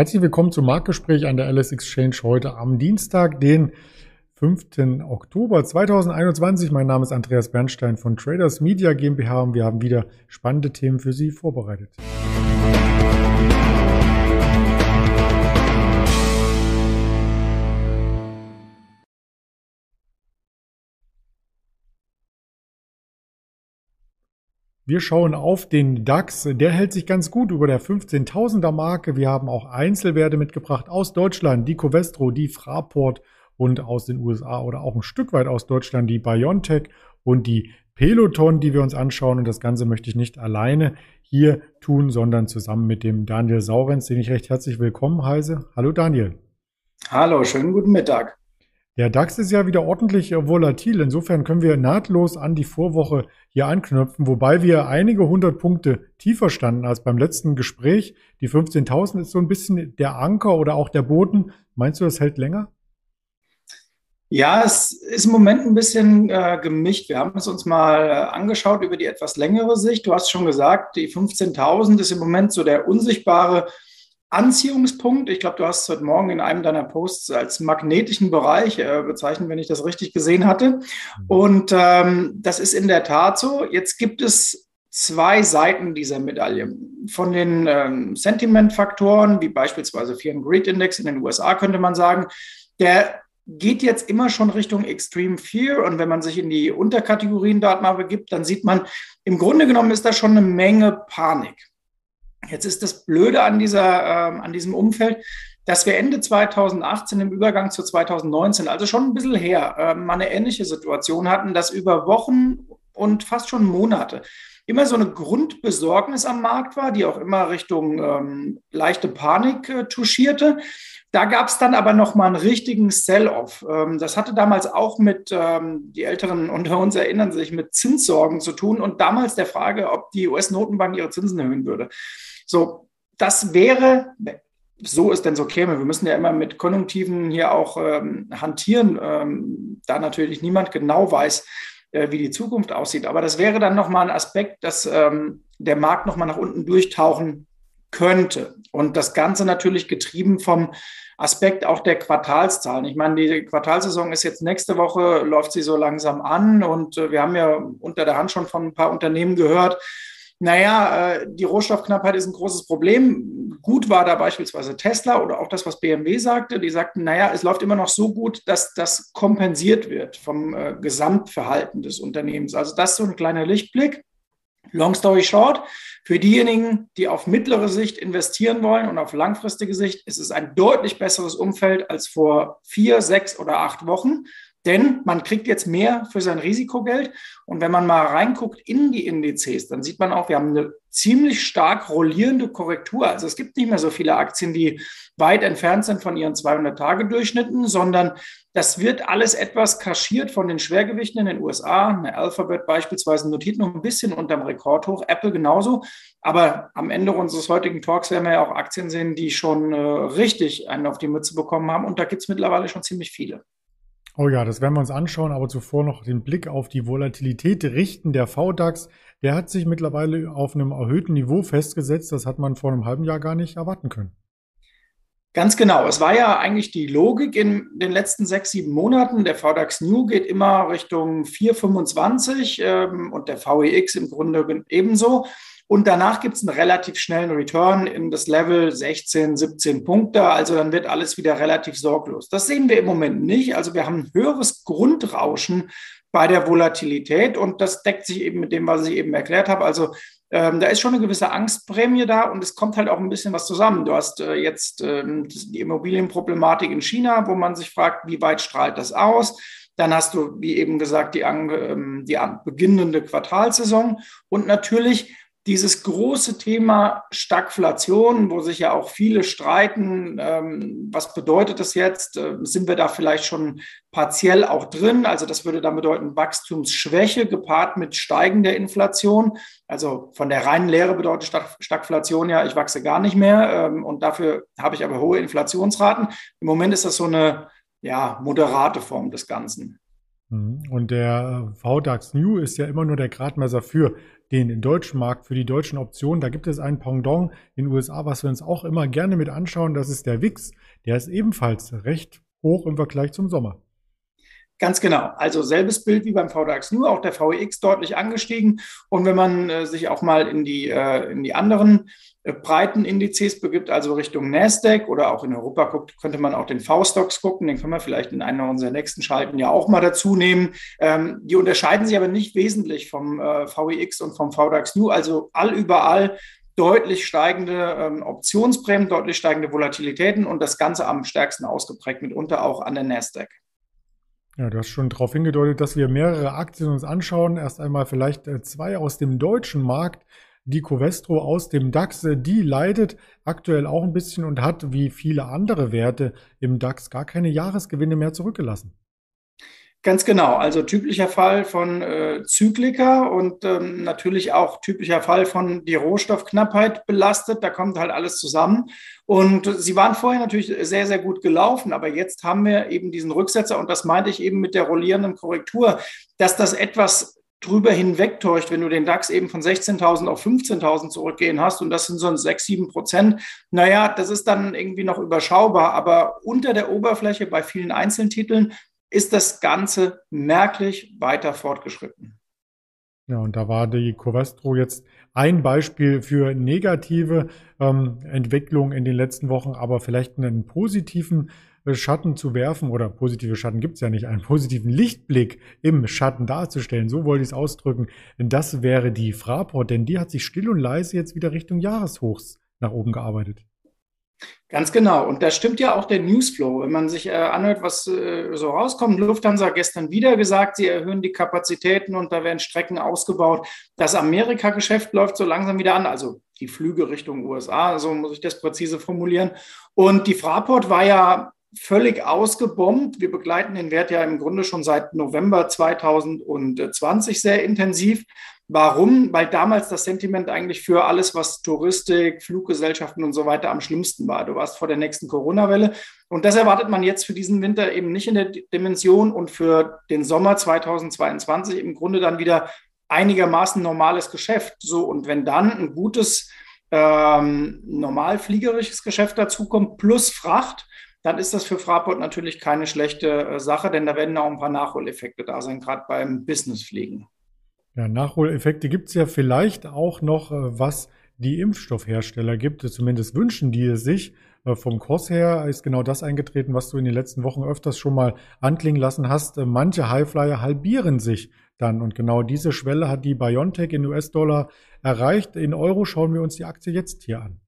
Herzlich willkommen zum Marktgespräch an der LS Exchange heute am Dienstag, den 5. Oktober 2021. Mein Name ist Andreas Bernstein von Traders Media GmbH und wir haben wieder spannende Themen für Sie vorbereitet. Wir schauen auf den DAX. Der hält sich ganz gut über der 15.000er Marke. Wir haben auch Einzelwerte mitgebracht aus Deutschland, die Covestro, die Fraport und aus den USA oder auch ein Stück weit aus Deutschland die BioNTech und die Peloton, die wir uns anschauen. Und das Ganze möchte ich nicht alleine hier tun, sondern zusammen mit dem Daniel Saurenz, den ich recht herzlich willkommen heiße. Hallo Daniel. Hallo, schönen guten Mittag. Der DAX ist ja wieder ordentlich äh, volatil. Insofern können wir nahtlos an die Vorwoche hier anknüpfen, wobei wir einige hundert Punkte tiefer standen als beim letzten Gespräch. Die 15.000 ist so ein bisschen der Anker oder auch der Boden. Meinst du, das hält länger? Ja, es ist im Moment ein bisschen äh, gemischt. Wir haben es uns mal äh, angeschaut über die etwas längere Sicht. Du hast schon gesagt, die 15.000 ist im Moment so der unsichtbare Anziehungspunkt. Ich glaube, du hast heute Morgen in einem deiner Posts als magnetischen Bereich äh, bezeichnet, wenn ich das richtig gesehen hatte. Mhm. Und ähm, das ist in der Tat so. Jetzt gibt es zwei Seiten dieser Medaille. Von den ähm, Sentiment-Faktoren, wie beispielsweise Fear and Greed Index in den USA, könnte man sagen, der geht jetzt immer schon Richtung Extreme Fear. Und wenn man sich in die Unterkategorien dort mal begibt, dann sieht man, im Grunde genommen ist da schon eine Menge Panik. Jetzt ist das Blöde an, dieser, äh, an diesem Umfeld, dass wir Ende 2018 im Übergang zu 2019, also schon ein bisschen her, äh, mal eine ähnliche Situation hatten, dass über Wochen und fast schon Monate immer so eine Grundbesorgnis am Markt war, die auch immer Richtung ähm, leichte Panik äh, touchierte. Da gab es dann aber noch mal einen richtigen Sell-off. Ähm, das hatte damals auch mit, ähm, die Älteren unter uns erinnern sich, mit Zinssorgen zu tun und damals der Frage, ob die US-Notenbank ihre Zinsen erhöhen würde. So, das wäre, so ist denn so käme. Wir müssen ja immer mit Konjunktiven hier auch ähm, hantieren, ähm, da natürlich niemand genau weiß, äh, wie die Zukunft aussieht. Aber das wäre dann nochmal ein Aspekt, dass ähm, der Markt nochmal nach unten durchtauchen könnte. Und das Ganze natürlich getrieben vom Aspekt auch der Quartalszahlen. Ich meine, die Quartalsaison ist jetzt nächste Woche, läuft sie so langsam an und äh, wir haben ja unter der Hand schon von ein paar Unternehmen gehört, naja, äh, die Rohstoffknappheit ist ein großes Problem. Gut war da beispielsweise Tesla oder auch das, was BMW sagte. Die sagten, naja, es läuft immer noch so gut, dass das kompensiert wird vom äh, Gesamtverhalten des Unternehmens. Also das ist so ein kleiner Lichtblick. Long story short, für diejenigen, die auf mittlere Sicht investieren wollen und auf langfristige Sicht, ist es ein deutlich besseres Umfeld als vor vier, sechs oder acht Wochen. Denn man kriegt jetzt mehr für sein Risikogeld. Und wenn man mal reinguckt in die Indizes, dann sieht man auch, wir haben eine ziemlich stark rollierende Korrektur. Also es gibt nicht mehr so viele Aktien, die weit entfernt sind von ihren 200-Tage-Durchschnitten, sondern das wird alles etwas kaschiert von den Schwergewichten in den USA. Eine Alphabet beispielsweise notiert noch ein bisschen unterm Rekordhoch, Apple genauso. Aber am Ende unseres heutigen Talks werden wir ja auch Aktien sehen, die schon äh, richtig einen auf die Mütze bekommen haben. Und da gibt es mittlerweile schon ziemlich viele. Oh ja, das werden wir uns anschauen, aber zuvor noch den Blick auf die Volatilität richten. Der VDAX, der hat sich mittlerweile auf einem erhöhten Niveau festgesetzt. Das hat man vor einem halben Jahr gar nicht erwarten können. Ganz genau. Es war ja eigentlich die Logik in den letzten sechs, sieben Monaten. Der VDAX New geht immer Richtung 4,25 ähm, und der VEX im Grunde ebenso. Und danach gibt es einen relativ schnellen Return in das Level 16, 17 Punkte. Also dann wird alles wieder relativ sorglos. Das sehen wir im Moment nicht. Also wir haben ein höheres Grundrauschen bei der Volatilität und das deckt sich eben mit dem, was ich eben erklärt habe. Also ähm, da ist schon eine gewisse Angstprämie da und es kommt halt auch ein bisschen was zusammen. Du hast äh, jetzt ähm, die Immobilienproblematik in China, wo man sich fragt, wie weit strahlt das aus? Dann hast du, wie eben gesagt, die, ähm, die beginnende Quartalsaison und natürlich dieses große Thema Stagflation, wo sich ja auch viele streiten, ähm, was bedeutet das jetzt? Äh, sind wir da vielleicht schon partiell auch drin? Also das würde dann bedeuten Wachstumsschwäche gepaart mit steigender Inflation. Also von der reinen Lehre bedeutet Stag Stagflation ja, ich wachse gar nicht mehr ähm, und dafür habe ich aber hohe Inflationsraten. Im Moment ist das so eine ja, moderate Form des Ganzen. Mhm. Und der VDAX New ist ja immer nur der Gradmesser für den deutschen Markt, für die deutschen Optionen. Da gibt es ein Pendant in den USA, was wir uns auch immer gerne mit anschauen. Das ist der WIX. Der ist ebenfalls recht hoch im Vergleich zum Sommer. Ganz genau. Also selbes Bild wie beim VDAX, nur auch der VEX deutlich angestiegen. Und wenn man äh, sich auch mal in die, äh, in die anderen äh, breiten Indizes begibt, also Richtung Nasdaq oder auch in Europa guckt, könnte man auch den V-Stocks gucken. Den können wir vielleicht in einer unserer nächsten Schalten ja auch mal dazu nehmen. Ähm, die unterscheiden sich aber nicht wesentlich vom äh, VEX und vom VDAX New. Also allüberall deutlich steigende ähm, Optionsprämien, deutlich steigende Volatilitäten und das Ganze am stärksten ausgeprägt, mitunter auch an der Nasdaq. Ja, du hast schon darauf hingedeutet, dass wir mehrere Aktien uns anschauen. Erst einmal vielleicht äh, zwei aus dem deutschen Markt. Die Covestro aus dem DAX, äh, die leidet aktuell auch ein bisschen und hat wie viele andere Werte im DAX gar keine Jahresgewinne mehr zurückgelassen. Ganz genau. Also typischer Fall von äh, Zyklika und ähm, natürlich auch typischer Fall von die Rohstoffknappheit belastet. Da kommt halt alles zusammen. Und sie waren vorher natürlich sehr, sehr gut gelaufen, aber jetzt haben wir eben diesen Rücksetzer und das meinte ich eben mit der rollierenden Korrektur, dass das etwas drüber hinwegtäuscht, wenn du den DAX eben von 16.000 auf 15.000 zurückgehen hast und das sind so 6, 7 Prozent. Naja, das ist dann irgendwie noch überschaubar, aber unter der Oberfläche bei vielen Einzeltiteln ist das Ganze merklich weiter fortgeschritten. Ja, und da war die Covestro jetzt ein Beispiel für negative ähm, Entwicklung in den letzten Wochen, aber vielleicht einen positiven äh, Schatten zu werfen oder positive Schatten gibt es ja nicht, einen positiven Lichtblick im Schatten darzustellen, so wollte ich es ausdrücken. Das wäre die Fraport, denn die hat sich still und leise jetzt wieder Richtung Jahreshochs nach oben gearbeitet. Ganz genau. Und da stimmt ja auch der Newsflow. Wenn man sich äh, anhört, was äh, so rauskommt, Lufthansa gestern wieder gesagt, sie erhöhen die Kapazitäten und da werden Strecken ausgebaut. Das Amerika-Geschäft läuft so langsam wieder an, also die Flüge Richtung USA, so muss ich das präzise formulieren. Und die Fraport war ja völlig ausgebombt. Wir begleiten den Wert ja im Grunde schon seit November 2020 sehr intensiv. Warum? Weil damals das Sentiment eigentlich für alles, was Touristik, Fluggesellschaften und so weiter am schlimmsten war. Du warst vor der nächsten Corona-Welle. Und das erwartet man jetzt für diesen Winter eben nicht in der Dimension und für den Sommer 2022 im Grunde dann wieder einigermaßen normales Geschäft. So, und wenn dann ein gutes, ähm, normal fliegerisches Geschäft dazukommt, plus Fracht, dann ist das für Fraport natürlich keine schlechte äh, Sache, denn da werden auch ein paar Nachholeffekte da sein, gerade beim Businessfliegen. Ja, Nachholeffekte gibt es ja vielleicht auch noch, äh, was die Impfstoffhersteller gibt. Zumindest wünschen die es sich. Äh, vom Kurs her ist genau das eingetreten, was du in den letzten Wochen öfters schon mal anklingen lassen hast. Äh, manche Highflyer halbieren sich dann. Und genau diese Schwelle hat die BioNTech in US-Dollar erreicht. In Euro schauen wir uns die Aktie jetzt hier an.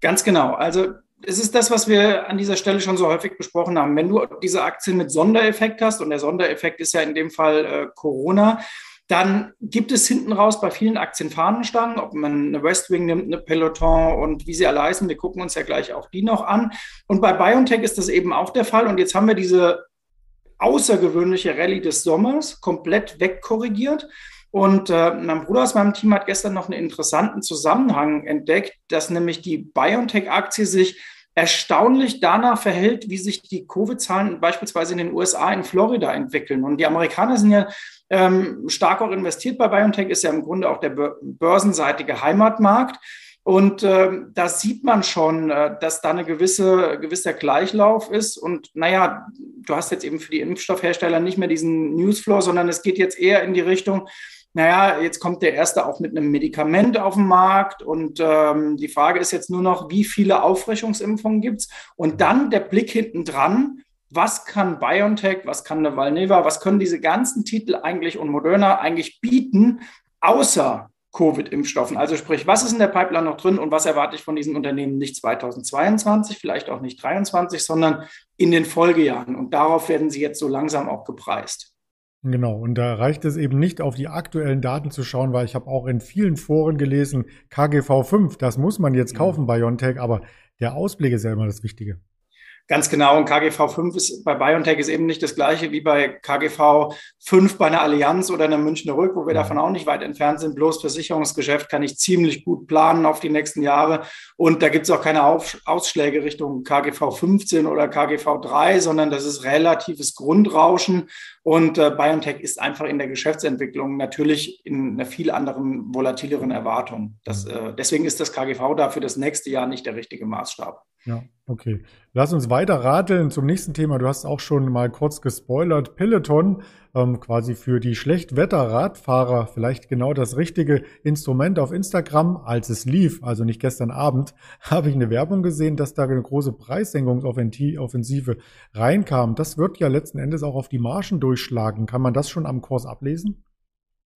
Ganz genau. Also es ist das, was wir an dieser Stelle schon so häufig besprochen haben. Wenn du diese Aktien mit Sondereffekt hast, und der Sondereffekt ist ja in dem Fall äh, Corona, dann gibt es hinten raus bei vielen Aktien Fahnenstangen, ob man eine Westwing nimmt, eine Peloton und wie sie alle heißen. Wir gucken uns ja gleich auch die noch an. Und bei BioNTech ist das eben auch der Fall. Und jetzt haben wir diese außergewöhnliche Rallye des Sommers komplett wegkorrigiert. Und äh, mein Bruder aus meinem Team hat gestern noch einen interessanten Zusammenhang entdeckt, dass nämlich die BioNTech-Aktie sich erstaunlich danach verhält, wie sich die Covid-Zahlen beispielsweise in den USA, in Florida entwickeln. Und die Amerikaner sind ja ähm, stark auch investiert bei BioNTech, ist ja im Grunde auch der börsenseitige Heimatmarkt. Und äh, da sieht man schon, äh, dass da eine gewisse, gewisser Gleichlauf ist. Und naja, du hast jetzt eben für die Impfstoffhersteller nicht mehr diesen Newsflow, sondern es geht jetzt eher in die Richtung, naja, jetzt kommt der erste auch mit einem Medikament auf den Markt und ähm, die Frage ist jetzt nur noch, wie viele Auffrischungsimpfungen gibt es? Und dann der Blick hinten dran, was kann BioNTech, was kann eine Valneva, was können diese ganzen Titel eigentlich und Moderna eigentlich bieten, außer Covid-Impfstoffen. Also sprich, was ist in der Pipeline noch drin und was erwarte ich von diesen Unternehmen nicht 2022, vielleicht auch nicht 2023, sondern in den Folgejahren. Und darauf werden sie jetzt so langsam auch gepreist. Genau, und da reicht es eben nicht auf die aktuellen Daten zu schauen, weil ich habe auch in vielen Foren gelesen, KGV 5, das muss man jetzt kaufen bei Biontech, aber der Ausblick ist ja immer das Wichtige. Ganz genau. Und KGV 5 ist bei BioNTech ist eben nicht das gleiche wie bei KGV 5 bei einer Allianz oder einer Münchner Rück, wo wir davon auch nicht weit entfernt sind. Bloß Versicherungsgeschäft kann ich ziemlich gut planen auf die nächsten Jahre. Und da gibt es auch keine auf Ausschläge Richtung KGV 15 oder KGV 3, sondern das ist relatives Grundrauschen. Und äh, BioNTech ist einfach in der Geschäftsentwicklung natürlich in einer viel anderen, volatileren Erwartung. Das, äh, deswegen ist das KGV da für das nächste Jahr nicht der richtige Maßstab. Ja, okay. Lass uns weiter radeln zum nächsten Thema. Du hast auch schon mal kurz gespoilert. Peloton, ähm, quasi für die Schlechtwetter-Radfahrer, vielleicht genau das richtige Instrument auf Instagram, als es lief, also nicht gestern Abend, habe ich eine Werbung gesehen, dass da eine große Preissenkungsoffensive reinkam. Das wird ja letzten Endes auch auf die Margen durchschlagen. Kann man das schon am Kurs ablesen?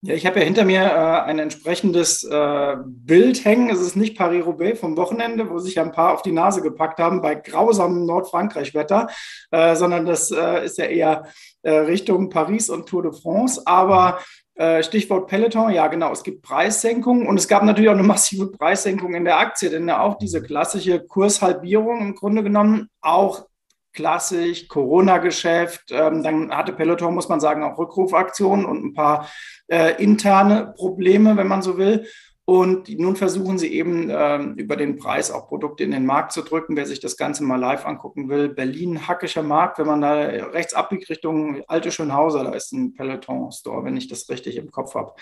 Ja, ich habe ja hinter mir äh, ein entsprechendes äh, Bild hängen. Es ist nicht Paris-Roubaix vom Wochenende, wo sich ein paar auf die Nase gepackt haben bei grausamem Nordfrankreich-Wetter, äh, sondern das äh, ist ja eher äh, Richtung Paris und Tour de France. Aber äh, Stichwort Peloton, ja genau, es gibt Preissenkungen und es gab natürlich auch eine massive Preissenkung in der Aktie, denn auch diese klassische Kurshalbierung im Grunde genommen auch klassisch, Corona-Geschäft. Ähm, dann hatte Peloton, muss man sagen, auch Rückrufaktionen und ein paar äh, interne Probleme, wenn man so will. Und nun versuchen sie eben ähm, über den Preis auch Produkte in den Markt zu drücken. Wer sich das Ganze mal live angucken will, Berlin, hackischer Markt, wenn man da rechts abbiegt Richtung Alte Schönhauser, da ist ein Peloton-Store, wenn ich das richtig im Kopf habe.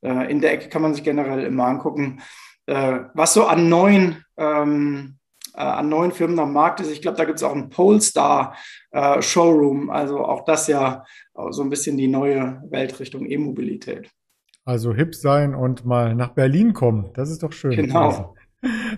Äh, in der Ecke kann man sich generell immer angucken, äh, was so an neuen ähm, äh, an neuen Firmen am Markt ist. Ich glaube, da gibt es auch einen Polestar äh, Showroom. Also auch das ja so ein bisschen die neue Weltrichtung E-Mobilität. Also hip sein und mal nach Berlin kommen. Das ist doch schön. Genau.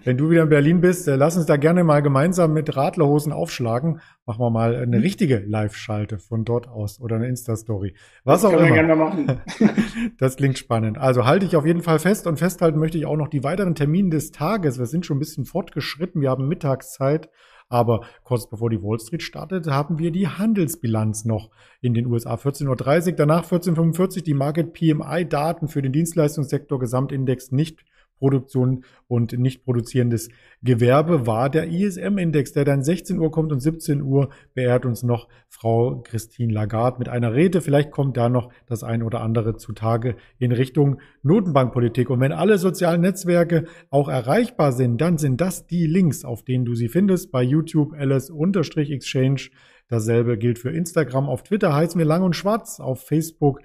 Wenn du wieder in Berlin bist, äh, lass uns da gerne mal gemeinsam mit Radlerhosen aufschlagen. Machen wir mal eine mhm. richtige Live-Schalte von dort aus oder eine Insta-Story. Was das auch immer. gerne machen. das klingt spannend. Also halte ich auf jeden Fall fest und festhalten möchte ich auch noch die weiteren Termine des Tages. Wir sind schon ein bisschen fortgeschritten. Wir haben Mittagszeit. Aber kurz bevor die Wall Street startet, haben wir die Handelsbilanz noch in den USA. 14.30 Uhr, danach 14.45 Uhr die Market PMI-Daten für den Dienstleistungssektor Gesamtindex nicht Produktion und nicht produzierendes Gewerbe war der ISM-Index, der dann 16 Uhr kommt und 17 Uhr beehrt uns noch Frau Christine Lagarde mit einer Rede. Vielleicht kommt da noch das ein oder andere zutage in Richtung Notenbankpolitik. Und wenn alle sozialen Netzwerke auch erreichbar sind, dann sind das die Links, auf denen du sie findest bei YouTube ls-exchange. Dasselbe gilt für Instagram. Auf Twitter heißen wir lang und schwarz. Auf Facebook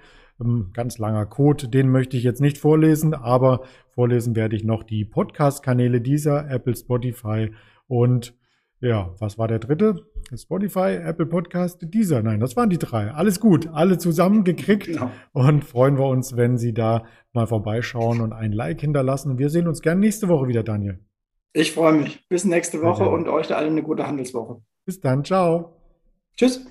ganz langer Code, den möchte ich jetzt nicht vorlesen, aber vorlesen werde ich noch die Podcast-Kanäle dieser, Apple, Spotify und ja, was war der dritte? Spotify, Apple Podcast, dieser. Nein, das waren die drei. Alles gut, alle zusammengekriegt genau. und freuen wir uns, wenn Sie da mal vorbeischauen und ein Like hinterlassen. Wir sehen uns gern nächste Woche wieder, Daniel. Ich freue mich. Bis nächste Woche und euch allen eine gute Handelswoche. Bis dann. Ciao. Tschüss.